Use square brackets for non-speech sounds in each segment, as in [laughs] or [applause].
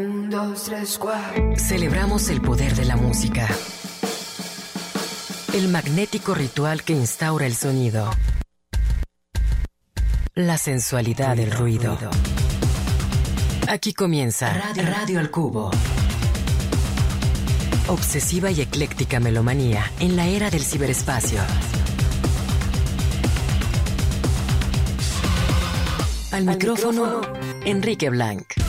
Un, dos, tres, Celebramos el poder de la música. El magnético ritual que instaura el sonido. La sensualidad del ruido. Aquí comienza Radio, Radio al Cubo. Obsesiva y ecléctica melomanía en la era del ciberespacio. Al, micrófono, Enrique Blanc.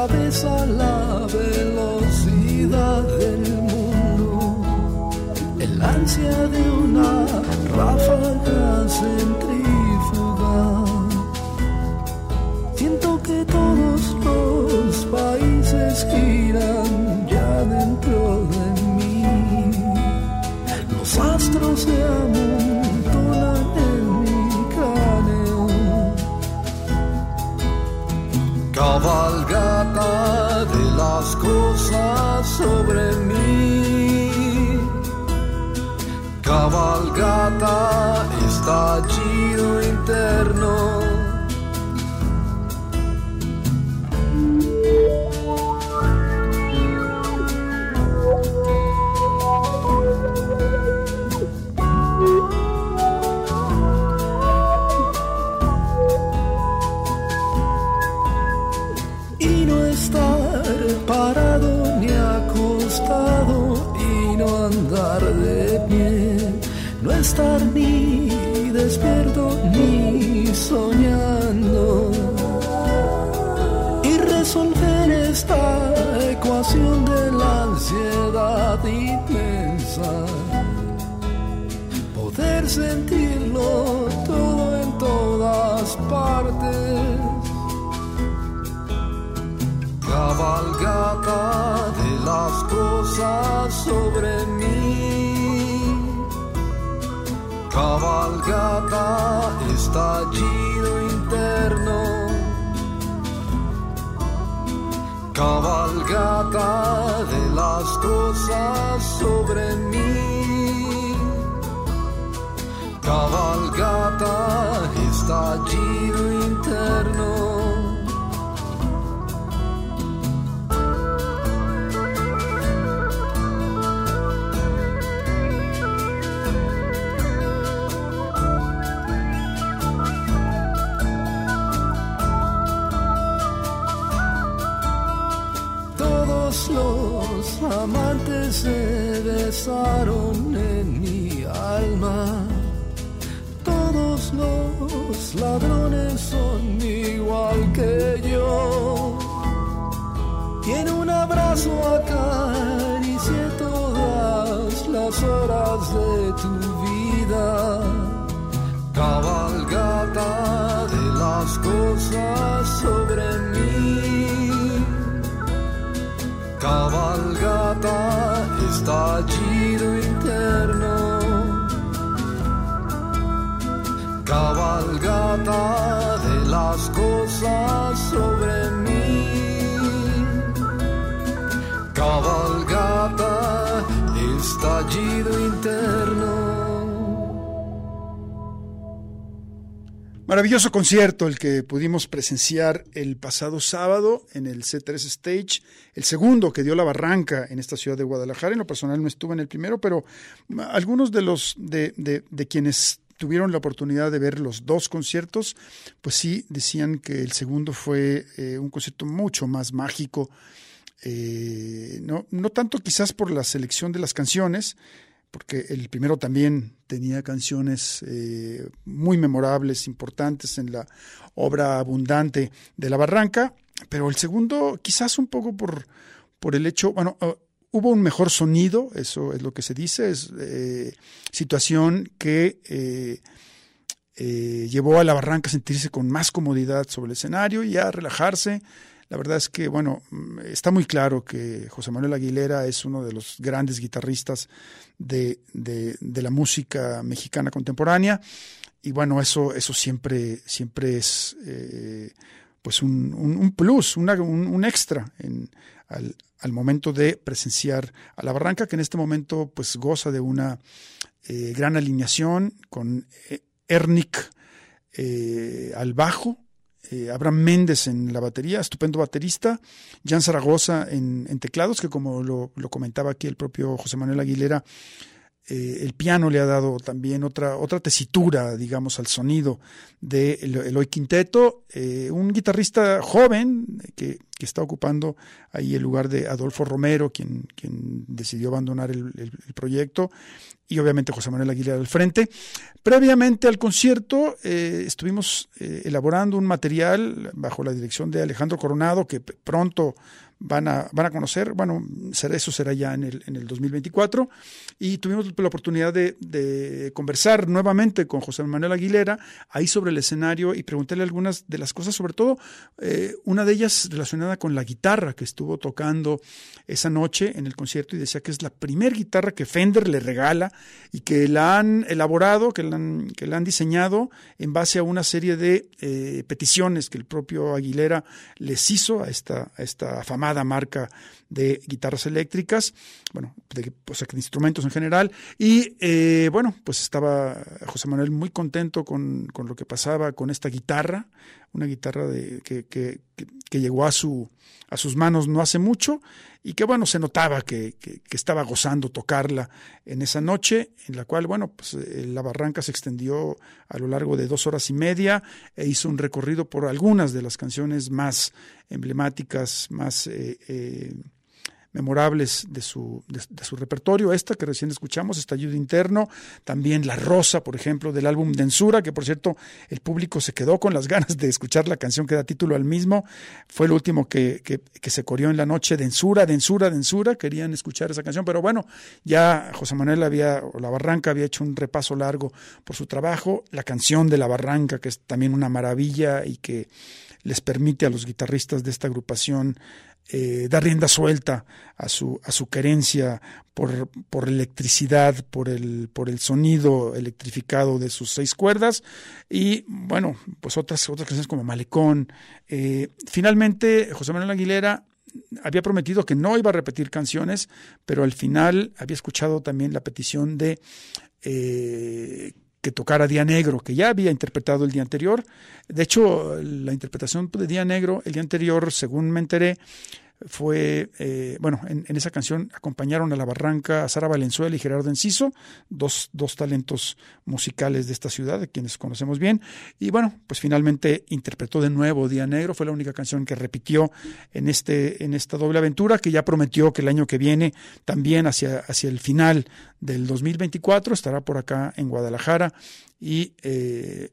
Cabeza la velocidad del mundo, el ansia de una ráfaga amantes se besaron en mi alma. Todos los ladrones son igual que yo. Tiene un abrazo acaricié todas las horas de tu cabalgata, estallido interno, cabalgata de las cosas sobre mí, cabalgata, estallido interno. Maravilloso concierto el que pudimos presenciar el pasado sábado en el C3 Stage, el segundo que dio la barranca en esta ciudad de Guadalajara. En lo personal no estuve en el primero, pero algunos de los de, de, quienes tuvieron la oportunidad de ver los dos conciertos, pues sí decían que el segundo fue eh, un concierto mucho más mágico. Eh, no, no tanto quizás por la selección de las canciones, porque el primero también tenía canciones eh, muy memorables, importantes en la obra abundante de La Barranca, pero el segundo quizás un poco por, por el hecho, bueno, uh, hubo un mejor sonido, eso es lo que se dice, es eh, situación que eh, llevó a La Barranca a sentirse con más comodidad sobre el escenario y a relajarse la verdad es que, bueno, mm, está muy claro que José Manuel Aguilera es uno de los grandes guitarristas de, de, la música mexicana contemporánea. Y bueno, eso, eso siempre, siempre es eh, pues un, un, plus, un, un, extra en, al, al, momento de presenciar a la barranca, que en este momento pues goza de una eh, gran alineación con eh, Ernik eh, al bajo, eh, Abraham Méndez en la batería, estupendo baterista, Jan Zaragoza en, en teclados, que como lo, lo, comentaba aquí el propio José Manuel Aguilera, eh, el piano le ha dado también otra, otra tesitura, digamos, al sonido de Eloy Quinteto, eh, un guitarrista joven que, que, está ocupando ahí el lugar de Adolfo Romero, quien, quien decidió abandonar el, proyecto, y obviamente José Manuel Aguilera al frente. Previamente al concierto eh, estuvimos elaborando un material bajo la dirección de Alejandro Coronado, que pronto van a, van a conocer, bueno, eso será ya en el, en el 2024, y tuvimos la oportunidad de, conversar nuevamente con José Manuel Aguilera ahí sobre el escenario y preguntarle algunas de las cosas, sobre todo eh, una de ellas relacionada con la guitarra que estuvo tocando esa noche en el concierto y decía que es la primer guitarra que Fender le regala y que la han elaborado, que la han, que la han diseñado en base a una serie de eh, peticiones que el propio Aguilera les hizo a esta, a esta afamada marca de guitarras eléctricas, bueno, de, instrumentos en general. Y eh, bueno, pues estaba José Manuel muy contento con, con, lo que pasaba con esta guitarra, una guitarra de, que, que, llegó a, su, a sus manos no hace mucho y que bueno, se notaba que, estaba gozando tocarla en esa noche, en la cual, bueno, pues eh, la barranca se extendió a lo largo de dos horas y media e hizo un recorrido por algunas de las canciones más emblemáticas, más... Eh, eh, memorables de su, de, su repertorio. Esta que recién escuchamos, Estallido Interno, también La Rosa, por ejemplo, del álbum Densura, que por cierto el público se quedó con las [laughs] ganas de escuchar la canción que da título al mismo. Fue el último que, que, que se corrió en la noche, Densura, Densura, Densura, querían escuchar esa canción, pero bueno, ya José Manuel había, o La Barranca había hecho un repaso largo por su trabajo. La canción de La Barranca, que es también una maravilla y que les permite a los guitarristas de esta agrupación eh, rienda suelta a su, a su querencia por, por electricidad, por el, por el sonido electrificado de sus seis cuerdas y bueno, pues otras, otras canciones como Malecón. Eh, finalmente, José Manuel Aguilera había prometido que no iba a repetir canciones, pero al final había escuchado también la petición de eh, que tocara Día Negro, que ya había interpretado el día anterior. De hecho, la interpretación de Día Negro, el día anterior, según me enteré, fue, eh, bueno, en, esa canción acompañaron a la barranca a Sara Valenzuela y Gerardo Enciso, dos, dos talentos musicales de esta ciudad, de quienes conocemos bien, y bueno, pues finalmente interpretó de nuevo Día Negro, fue la única canción que repitió en, este, en esta doble aventura, que ya prometió que el año que viene, también hacia, hacia el final del 2024, estará por acá en Guadalajara y eh,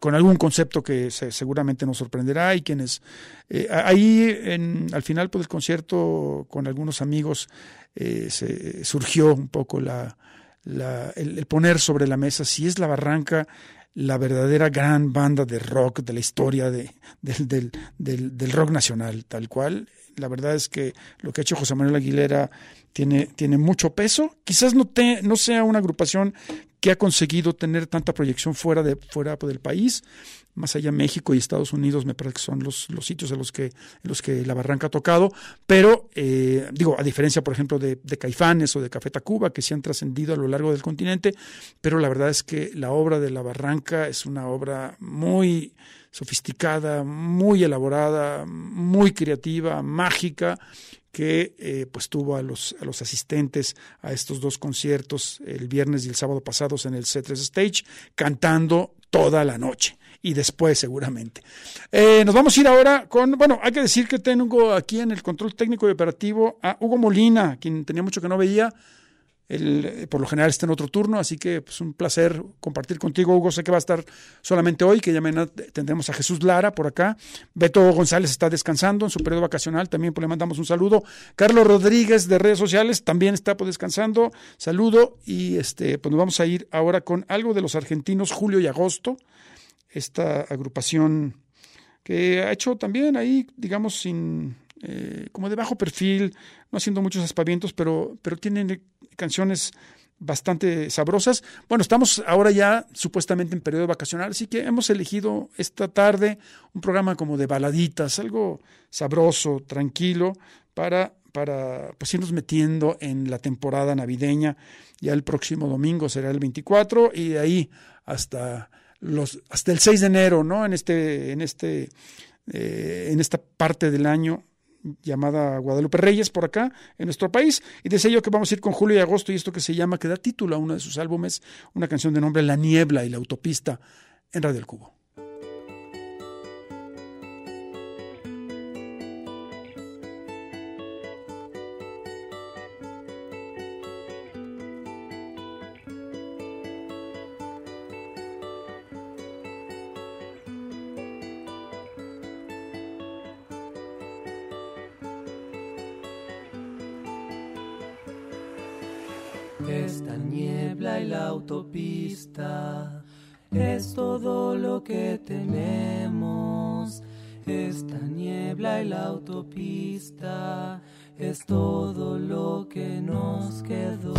con algún concepto que se, seguramente nos sorprenderá y quienes eh, ahí en, al final pues, del concierto con algunos amigos eh, se surgió un poco la, la el, el, poner sobre la mesa si es la barranca la verdadera gran banda de rock de la historia de, del, del, del, del rock nacional tal cual la verdad es que lo que ha hecho José Manuel Aguilera tiene, tiene mucho peso. Quizás no, te, no sea una agrupación que ha conseguido tener tanta proyección fuera, de, fuera del país. Más allá México y Estados Unidos me parece que son los, los sitios en los que, en los que la Barranca ha tocado, pero eh, digo, a diferencia, por ejemplo, de, de, Caifanes o de Café Tacuba, que se han trascendido a lo largo del continente, pero la verdad es que la obra de la Barranca es una obra muy sofisticada, muy elaborada, muy creativa, mágica, que eh, pues tuvo a los, a los asistentes a estos dos conciertos el viernes y el sábado pasados en el C3 Stage, cantando toda la noche y después seguramente. Eh, nos vamos a ir ahora con, bueno, hay que decir que tengo aquí en el control técnico y operativo a Hugo Molina, quien tenía mucho que no veía. Él, por lo general está en otro turno, así que es pues, un placer compartir contigo, Hugo. Sé que va a estar solamente hoy, que ya tendremos a Jesús Lara por acá. Beto González está descansando en su periodo vacacional, también pues, le mandamos un saludo. Carlos Rodríguez de redes sociales también está pues, descansando. Saludo y este, pues nos vamos a ir ahora con algo de los argentinos Julio y Agosto, esta agrupación que ha hecho también ahí, digamos, sin eh, como de bajo perfil, no haciendo muchos aspavientos, pero, pero tienen canciones bastante sabrosas. Bueno, estamos ahora ya supuestamente en periodo vacacional, así que hemos elegido esta tarde un programa como de baladitas, algo sabroso, tranquilo, para, para pues, irnos metiendo en la temporada navideña. Ya el próximo domingo será el 24 y de ahí hasta los hasta el 6 de enero, ¿no? En este en este eh, en esta parte del año llamada Guadalupe Reyes por acá en nuestro país. Y decía yo que vamos a ir con julio y agosto y esto que se llama, que da título a uno de sus álbumes, una canción de nombre La Niebla y la Autopista en Radio El Cubo. Esta niebla y la autopista es todo lo que tenemos. Esta niebla y la autopista es todo lo que nos quedó.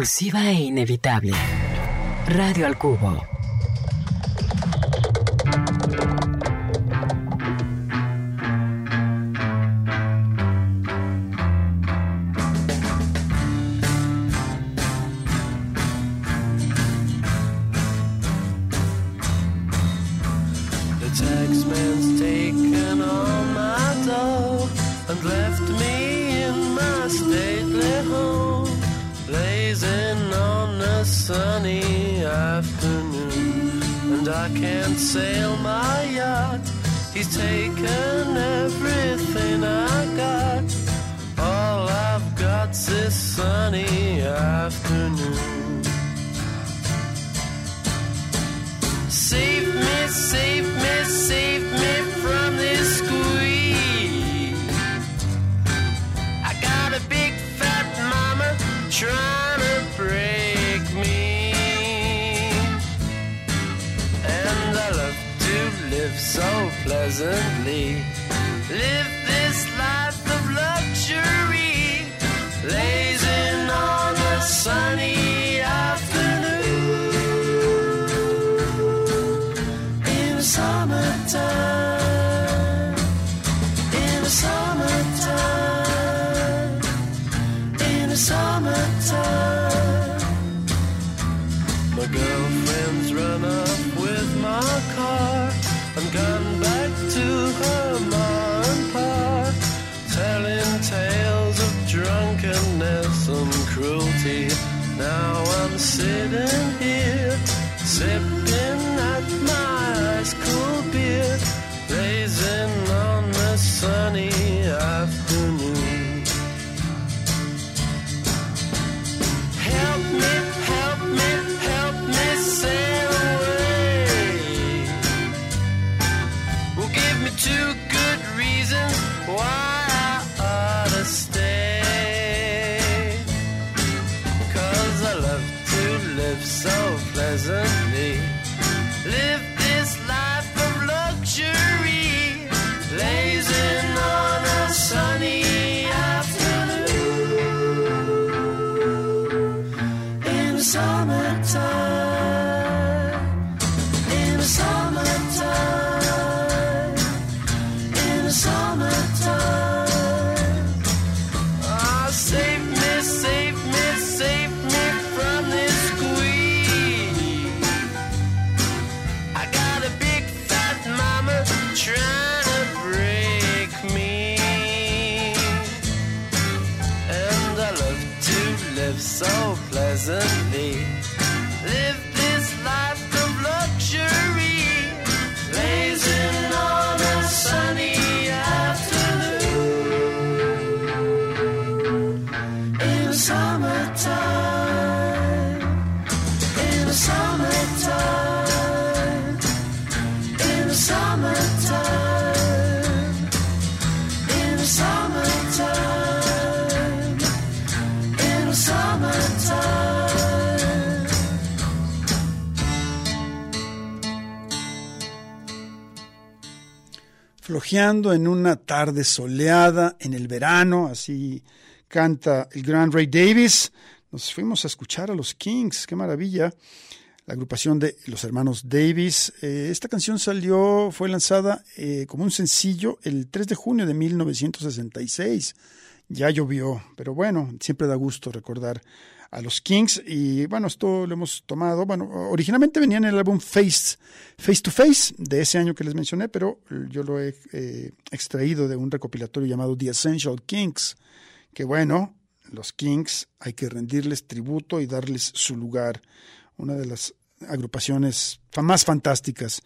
Compulsiva e inevitable. Radio al Cubo. Pleasantly. Live en una tarde soleada en el verano, así canta el gran Ray Davis. Nos fuimos a escuchar a los Kings, qué maravilla. La agrupación de los hermanos Davis. Eh, esta canción salió, fue lanzada eh, como un sencillo el 3 de junio de 1966. Ya llovió, pero bueno, siempre da gusto recordar a los Kings y bueno, esto lo hemos tomado, bueno, originalmente venía en el álbum Face, Face to Face de ese año que les mencioné, pero yo lo he eh, extraído de un recopilatorio llamado The Essential Kings, que bueno, los Kings hay que rendirles tributo y darles su lugar, una de las agrupaciones más fantásticas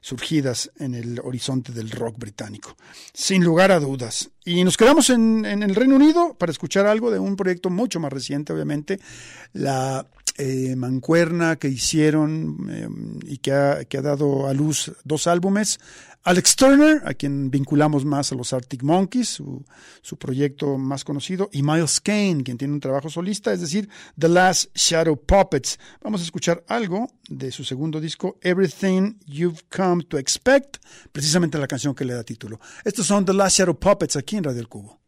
surgidas en el horizonte del rock británico, sin lugar a dudas. Y nos quedamos en, el Reino Unido para escuchar algo de un proyecto mucho más reciente, obviamente, la eh, mancuerna que hicieron eh, y que ha, que ha dado a luz dos álbumes. Alex Turner, a quien vinculamos más a los Arctic Monkeys, su, su, proyecto más conocido, y Miles Kane, quien tiene un trabajo solista, es decir, The Last Shadow Puppets. Vamos a escuchar algo de su segundo disco, Everything You've Come to Expect, precisamente la canción que le da título. Estos son The Last Shadow Puppets aquí en Radio El Cubo.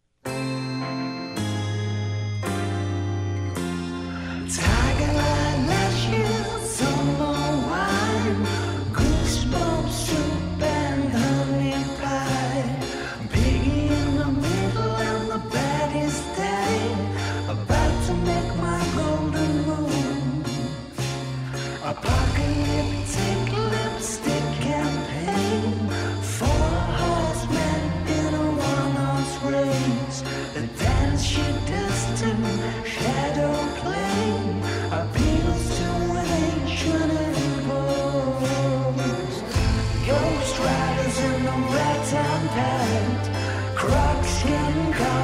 tempered, croc skin color.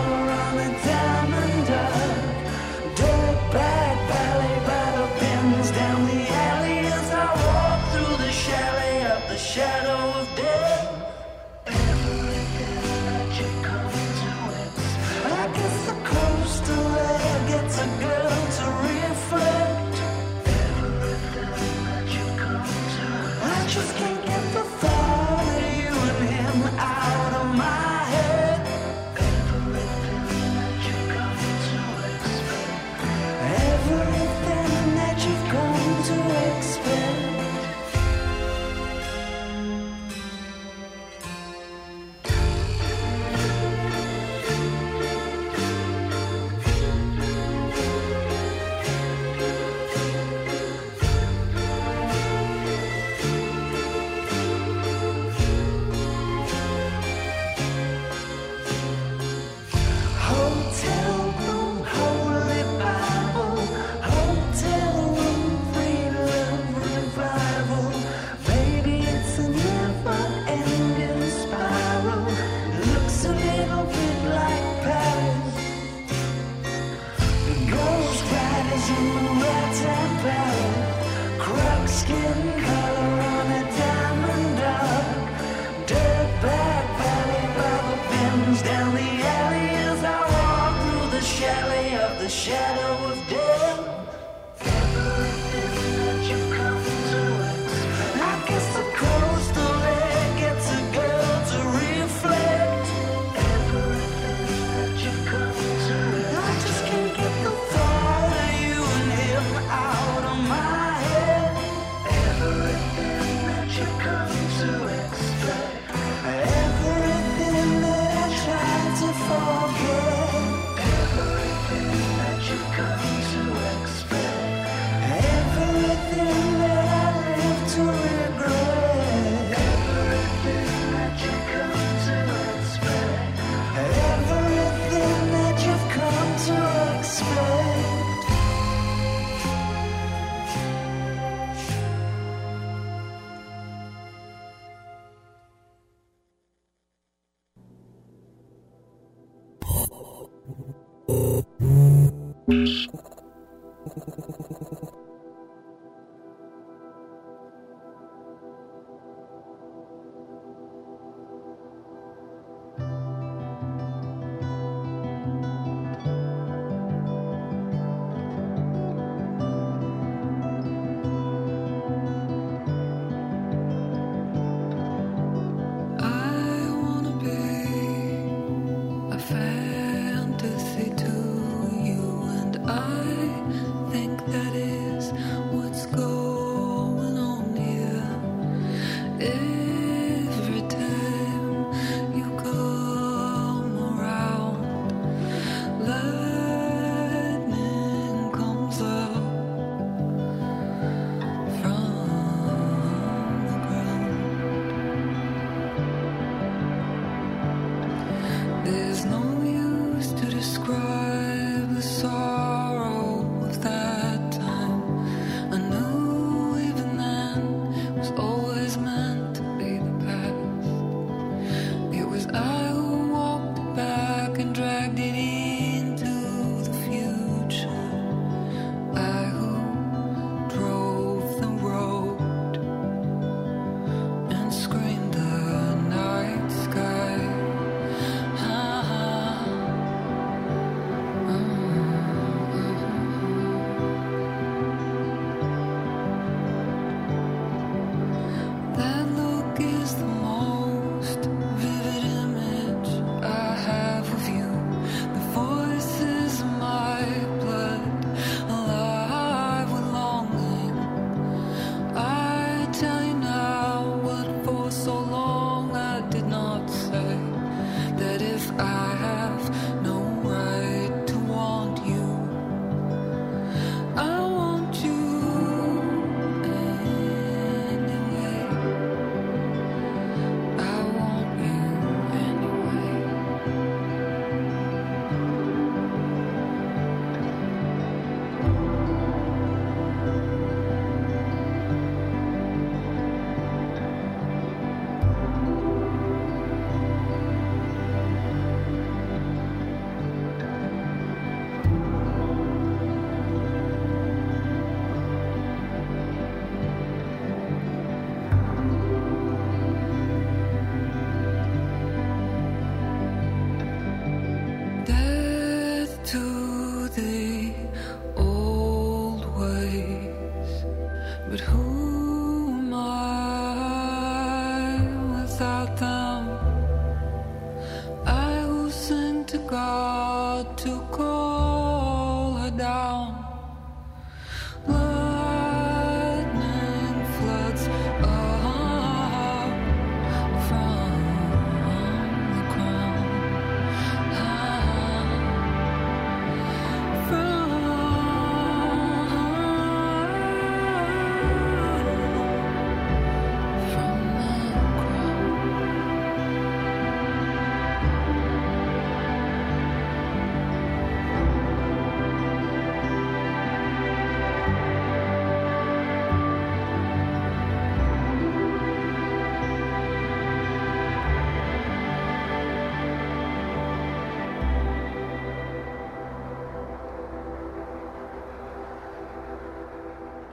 down the alley as I walk through the chalet of the shadow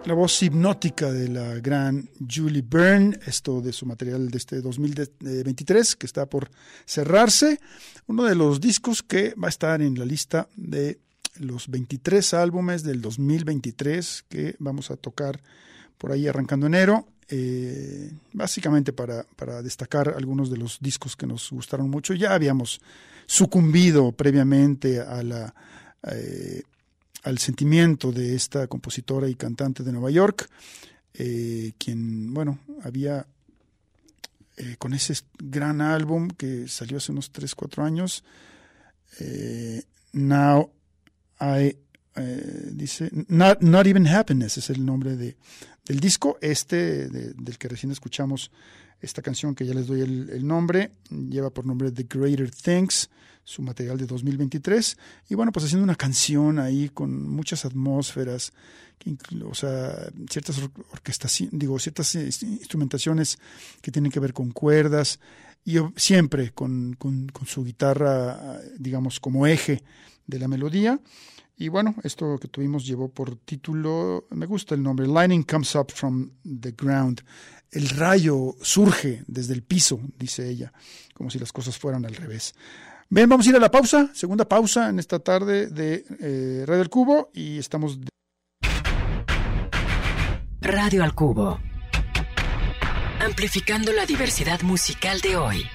La voz hipnótica de la gran Julie Byrne, esto de su material de este 2023 que está por cerrarse, uno de los discos que va a estar en la lista de los 23 álbumes del 2023 que vamos a tocar por ahí arrancando enero, eh, básicamente para, destacar algunos de los discos que nos gustaron mucho. Ya habíamos sucumbido previamente a la... eh, al sentimiento de esta compositora y cantante de Nueva York, eh, quien, bueno, había eh, con ese gran álbum que salió hace unos 3, 4 años, eh, Now I, dice, not, Not Even Happiness es el nombre de, del disco, este de- del que recién escuchamos esta canción que ya les doy el, nombre, lleva por nombre The Greater Things, su material de 2023, y bueno, pues haciendo una canción ahí con muchas atmósferas, que o sea, ciertas or- orquestaciones, digo, ciertas instrumentaciones que tienen que ver con cuerdas, y siempre con, con- su guitarra, digamos, como eje de la melodía. Y bueno, esto que tuvimos llevó por título, me gusta el nombre, Lightning Comes Up from the Ground. El rayo surge desde el piso, dice ella, como si las cosas fueran al revés. Bien, vamos a ir a la pausa, segunda pausa en esta tarde de eh, Radio del Cubo y estamos Radio al Cubo. Amplificando la diversidad musical de hoy.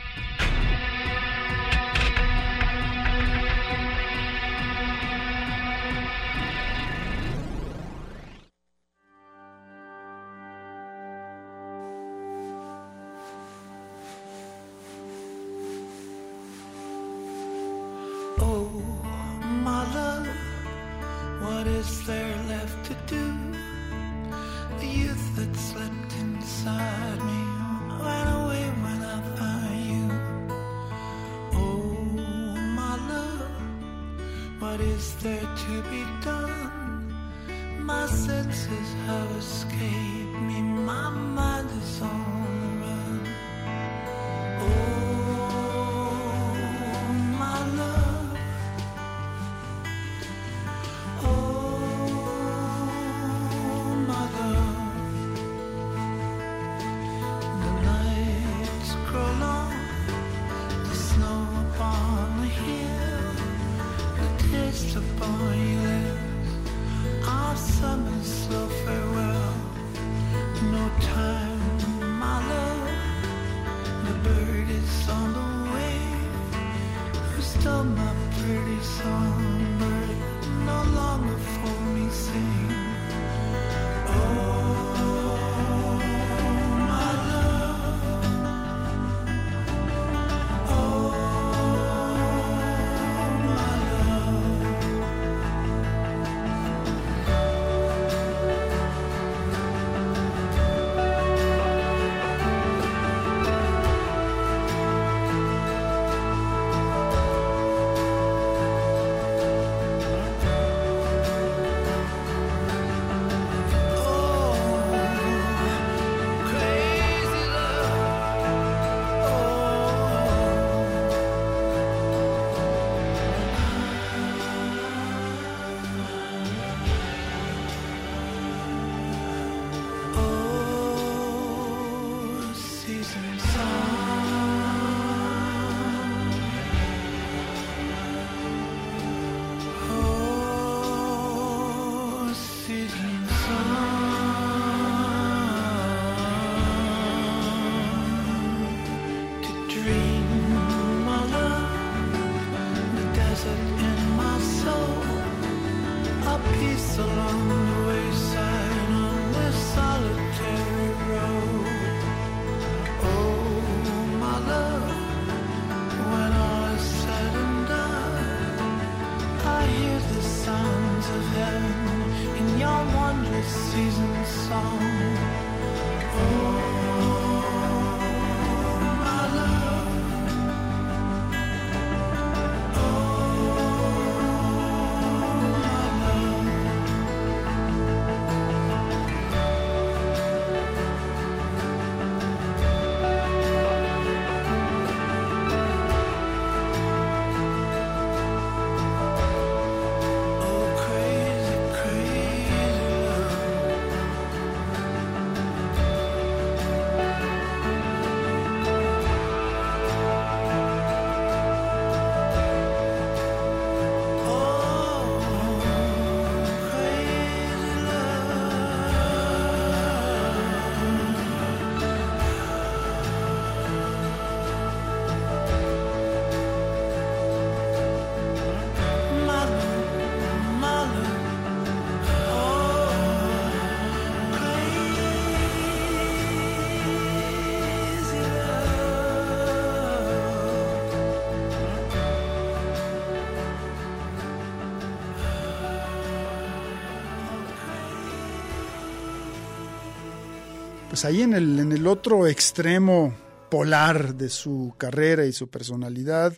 Pues ahí en el, en el otro extremo polar de su carrera y su personalidad,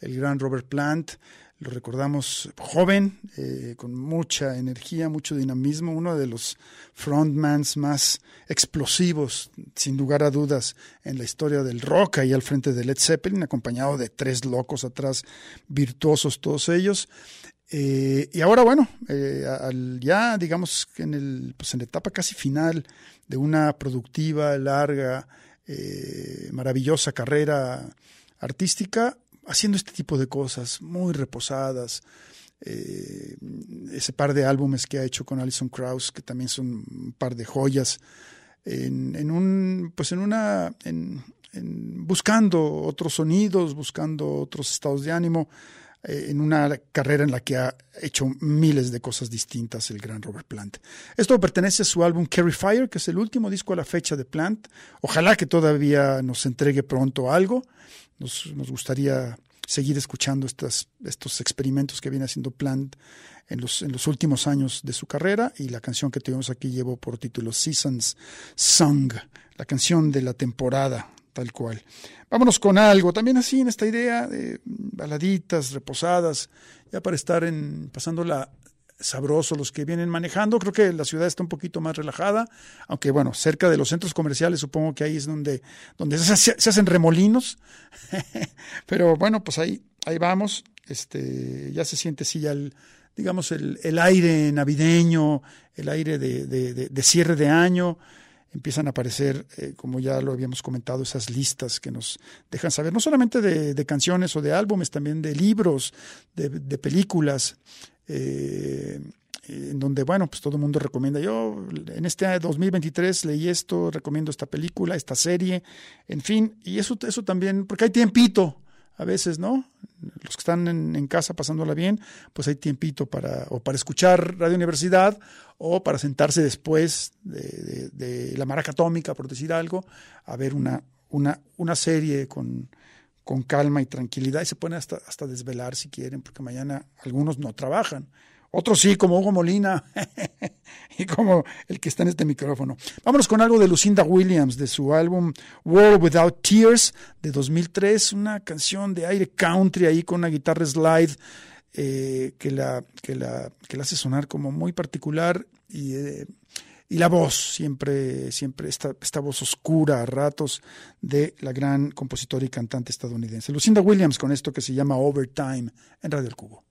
el gran Robert Plant. Lo recordamos joven, eh, con mucha energía, mucho dinamismo, uno de los frontmans más explosivos, sin lugar a dudas, en la historia del rock, ahí al frente de Led Zeppelin, acompañado de tres locos atrás, virtuosos todos ellos. Eh, y ahora, bueno, eh, al, ya digamos en, el, pues en la etapa casi final de una productiva, larga, eh, maravillosa carrera artística, haciendo este tipo de cosas muy reposadas. Eh, ese par de álbumes que ha hecho con Alison Krauss, que también son un par de joyas, en, en un, pues en una, en, en buscando otros sonidos, buscando otros estados de ánimo, en una carrera en la que ha hecho miles de cosas distintas el gran Robert Plant. Esto pertenece a su álbum Carry Fire, que es el último disco a la fecha de Plant. Ojalá que todavía nos entregue pronto algo. Nos, gustaría seguir escuchando estas, estos experimentos que viene haciendo Plant en los, en los últimos años de su carrera y la canción que tenemos aquí llevó por título Seasons Song, la canción de la temporada, tal cual. Vámonos con algo, también así en esta idea de baladitas, reposadas, ya para estar en, pasándola sabroso los que vienen manejando. Creo que la ciudad está un poquito más relajada, aunque bueno, cerca de los centros comerciales supongo que ahí es donde, donde se, hacen remolinos. [laughs] Pero bueno, pues ahí, ahí vamos. Este, ya se siente sí ya el, digamos, el, el aire navideño, el aire de, de cierre de año empiezan a aparecer, eh, como ya lo habíamos comentado, esas listas que nos dejan saber, no solamente de, de canciones o de álbumes, también de libros, de, de películas, eh, en donde, bueno, pues todo el mundo recomienda. Yo en este año 2023 leí esto, recomiendo esta película, esta serie, en fin, y eso, eso también, porque hay tiempito a veces, ¿no? Los que están en, casa pasándola bien, pues hay tiempito para, o para escuchar Radio Universidad, o para sentarse después de, de, de la maraca atómica, por decir algo, a ver una, una, una serie con, con calma y tranquilidad, y se pueden hasta, hasta desvelar si quieren, porque mañana algunos no trabajan. Otros sí, como Hugo Molina [laughs] y como el que está en este micrófono. Vámonos con algo de Lucinda Williams, de su álbum World Without Tears de 2003, una canción de aire country ahí con una guitarra slide eh, que, la, que, la, que la hace sonar como muy particular y, eh, y la voz, siempre, siempre esta, esta voz oscura a ratos de la gran compositora y cantante estadounidense. Lucinda Williams con esto que se llama Overtime en Radio El Cubo.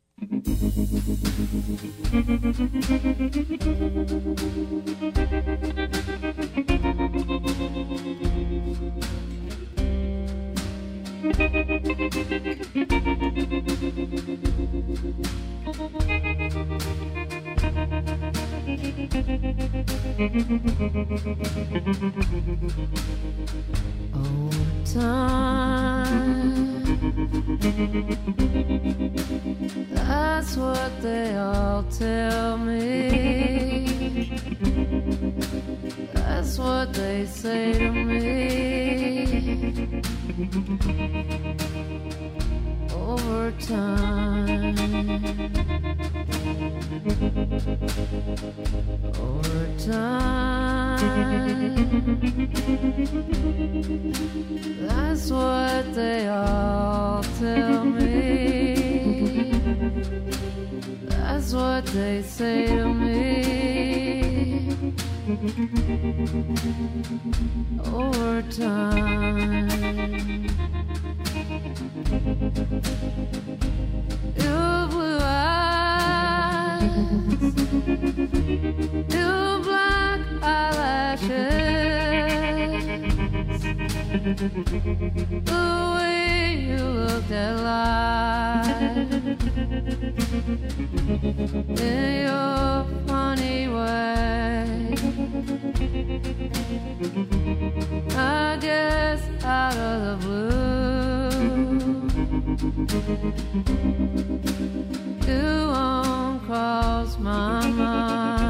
Overtime. That's what they all tell me. That's what they say to me. Over time. Over time. That's what they all tell me. That's what they say to me. Overtime. Your blue eyes, your black eyelashes, the way you looked alive in your funny way. I guess out of the blue, you won't cross my mind.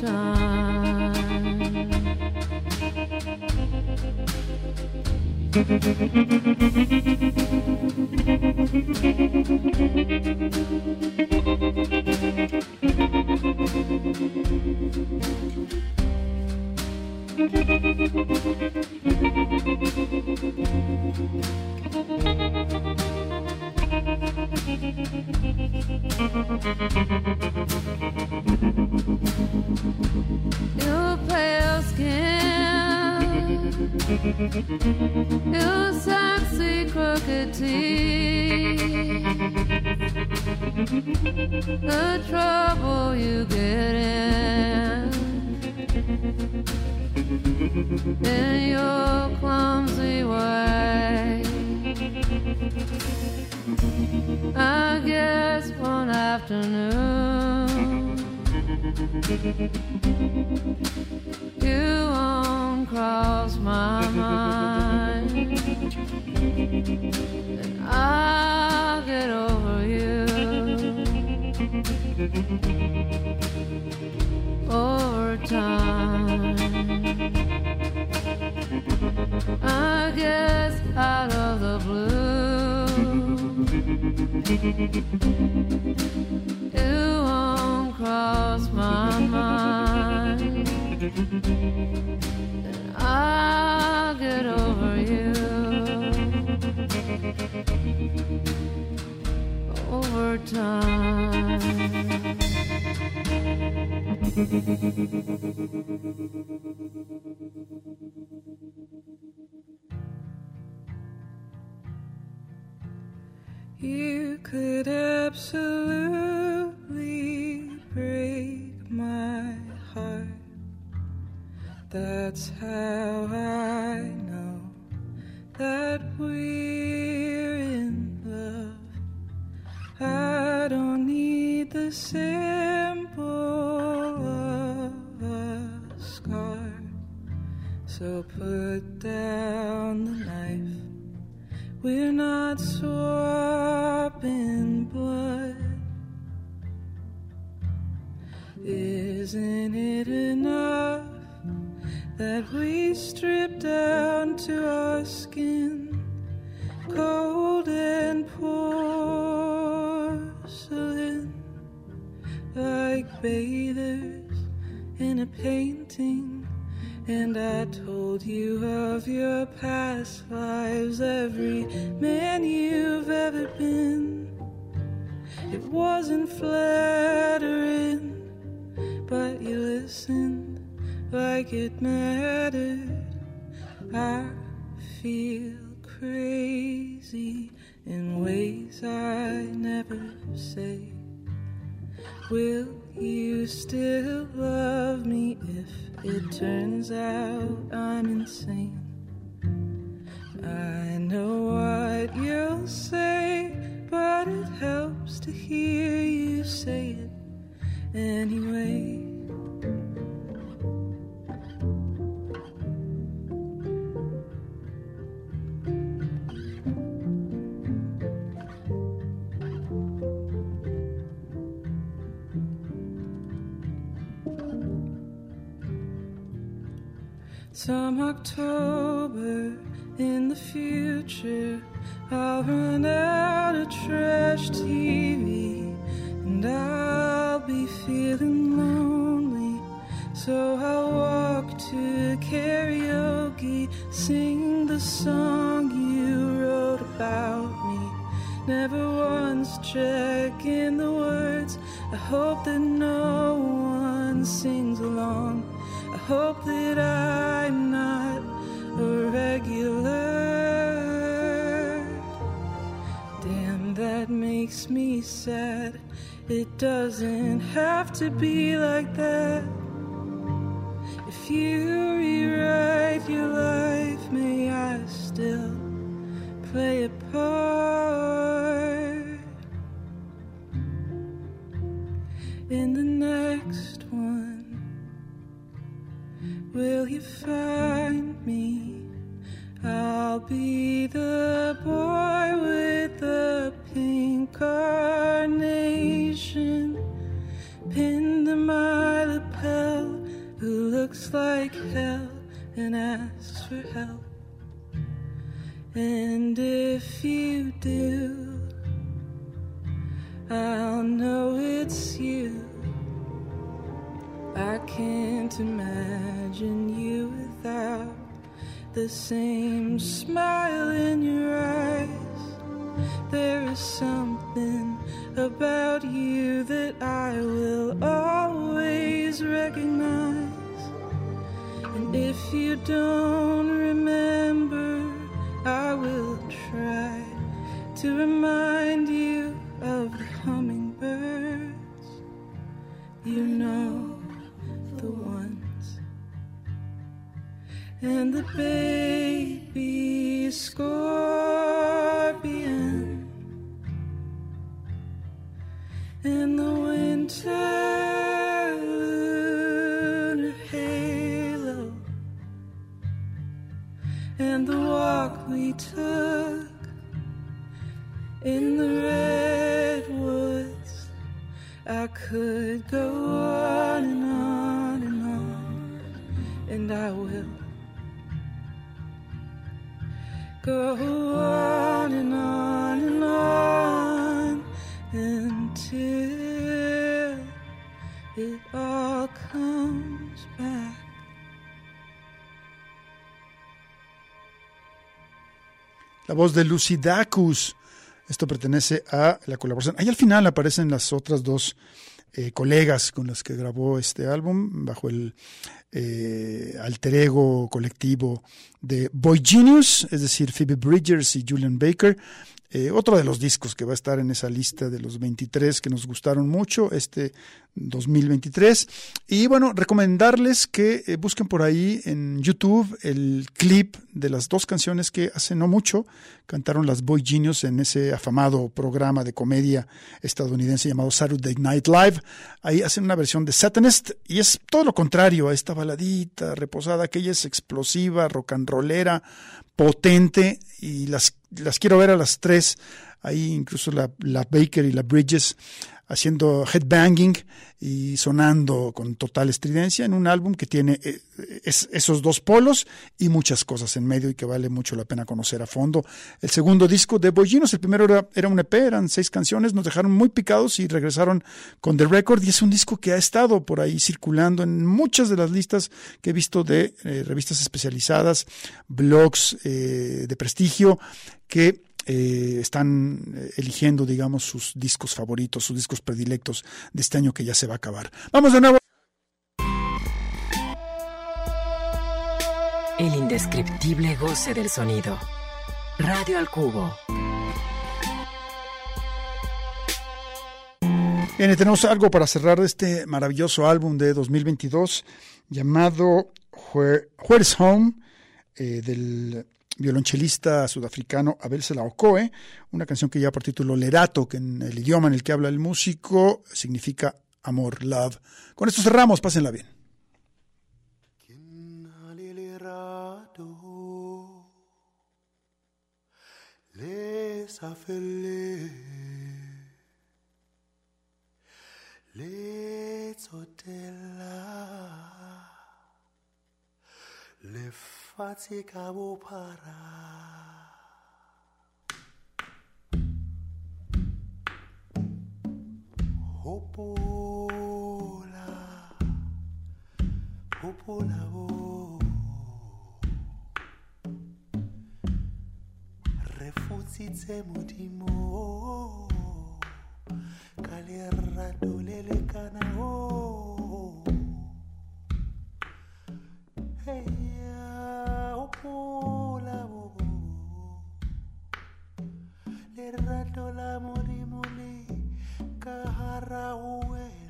time. Your pale skin, your sexy crooked teeth, the trouble you get in, in your clumsy way. I guess one afternoon you won't cross my mind, and I'll get over you. Over time. I guess out of the blue, cross my mind. And I'll get over you over time. You could absolutely break my heart. That's how I know that we're in love. I don't need the symbol of a scar. So put down the knife. We're not swapping blood. Isn't it enough that we strip down to our skin, cold and porcelain, like bathers in a painting? And I told you of your past lives, every man you've ever been. It wasn't flattering, but you listened like it mattered. I feel crazy in ways I never say. Will you still love me if it turns out I'm insane? I know what you'll say, but it helps to hear you say it anyway. Some October in the future, the song you wrote about me. Never once checking the words. I hope that no one sings along. I hope that I'm not a regular. Damn, that makes me sad. It doesn't have to be like that. If you rewrite your life, play a part in the next one? Will you find me? I'll be the boy with the pink carnation pinned to my lapel who looks like hell and asks for help. And if you do, I'll know it's you. I can't imagine you without the same smile in your eyes. There is something about you that I will always recognize. And if you don't remember, to remind you of the hummingbirds. You know the ones. And the baby scorpion. And the winter lunar halo. And the walk we took in the redwoods. I could go on and on and on, and I will go on and on and on until it all comes back. La voz de Lucy Dacus. Esto pertenece a la colaboración. Ahí al final aparecen las otras dos eh, colegas con las que grabó este álbum bajo el eh, alter ego colectivo de Boy Genius, es decir, Phoebe Bridgers y Julian Baker. Eh, otro de los discos que va a estar en esa lista de los 23 que nos gustaron mucho, este 2023. Y bueno, recomendarles que eh, busquen por ahí en YouTube el clip de las dos canciones que hace no mucho cantaron las Boy Genius en ese afamado programa de comedia estadounidense llamado Saturday Night Live. Ahí hacen una versión de Satanist y es todo lo contrario a esta baladita reposada, aquella es explosiva, rock and rollera, potente y las, las quiero ver a las tres, ahí incluso la, la Baker y la Bridges haciendo headbanging y sonando con total estridencia en un álbum que tiene eh, es- esos dos polos y muchas cosas en medio y que vale mucho la pena conocer a fondo. El segundo disco de Boyinos, el primero era, era un EP, eran seis canciones, nos dejaron muy picados y regresaron con The Record y es un disco que ha estado por ahí circulando en muchas de las listas que he visto de eh, revistas especializadas, blogs eh, de prestigio que eh, están eh, eligiendo, digamos, sus discos favoritos, sus discos predilectos de este año que ya se va a acabar. Vamos de nuevo. El indescriptible goce del sonido. Radio al cubo. Bien, tenemos algo para cerrar de este maravilloso álbum de 2022 llamado Where, Where's Home eh, del violonchelista sudafricano Abel Selaocoe, una canción que lleva por título Lerato, que en el idioma en el que habla el músico significa amor, love. Con esto cerramos, pásenla bien. Les fatica upara. Hopola, hopola vo. Refutsitse modimo, ka lerato le o. Hey lerato la modimo le ka hara go wena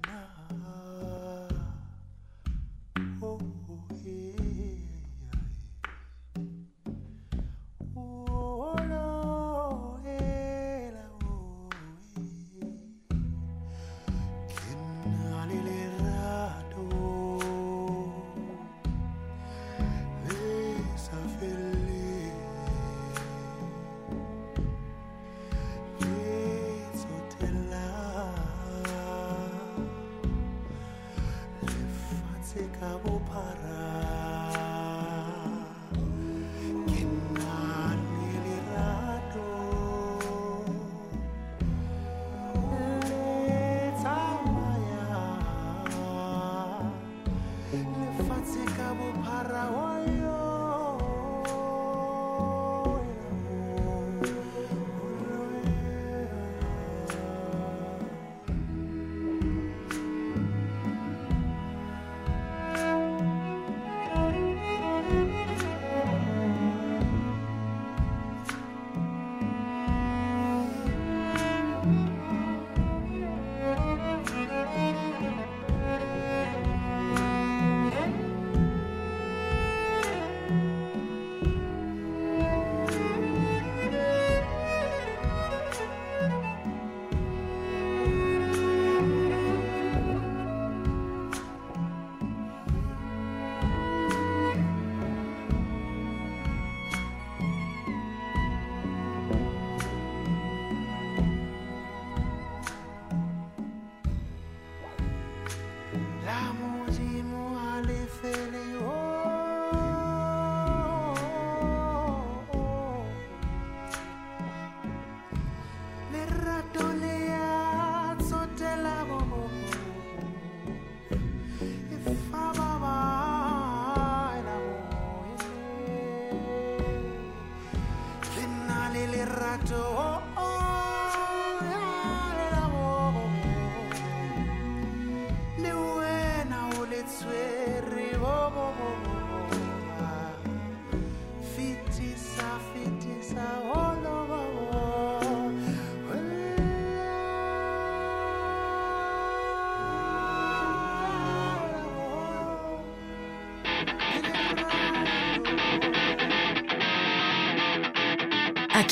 se acabó.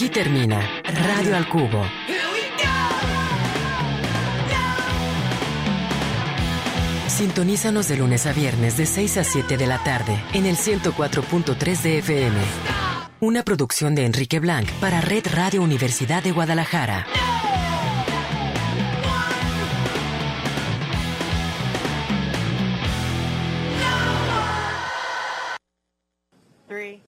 Aquí termina Radio al Cubo. Sintonízanos de lunes a viernes de 6 a 7 de la tarde en el 104.3 de FM. Una producción de Enrique Blanc para Red Radio Universidad de Guadalajara.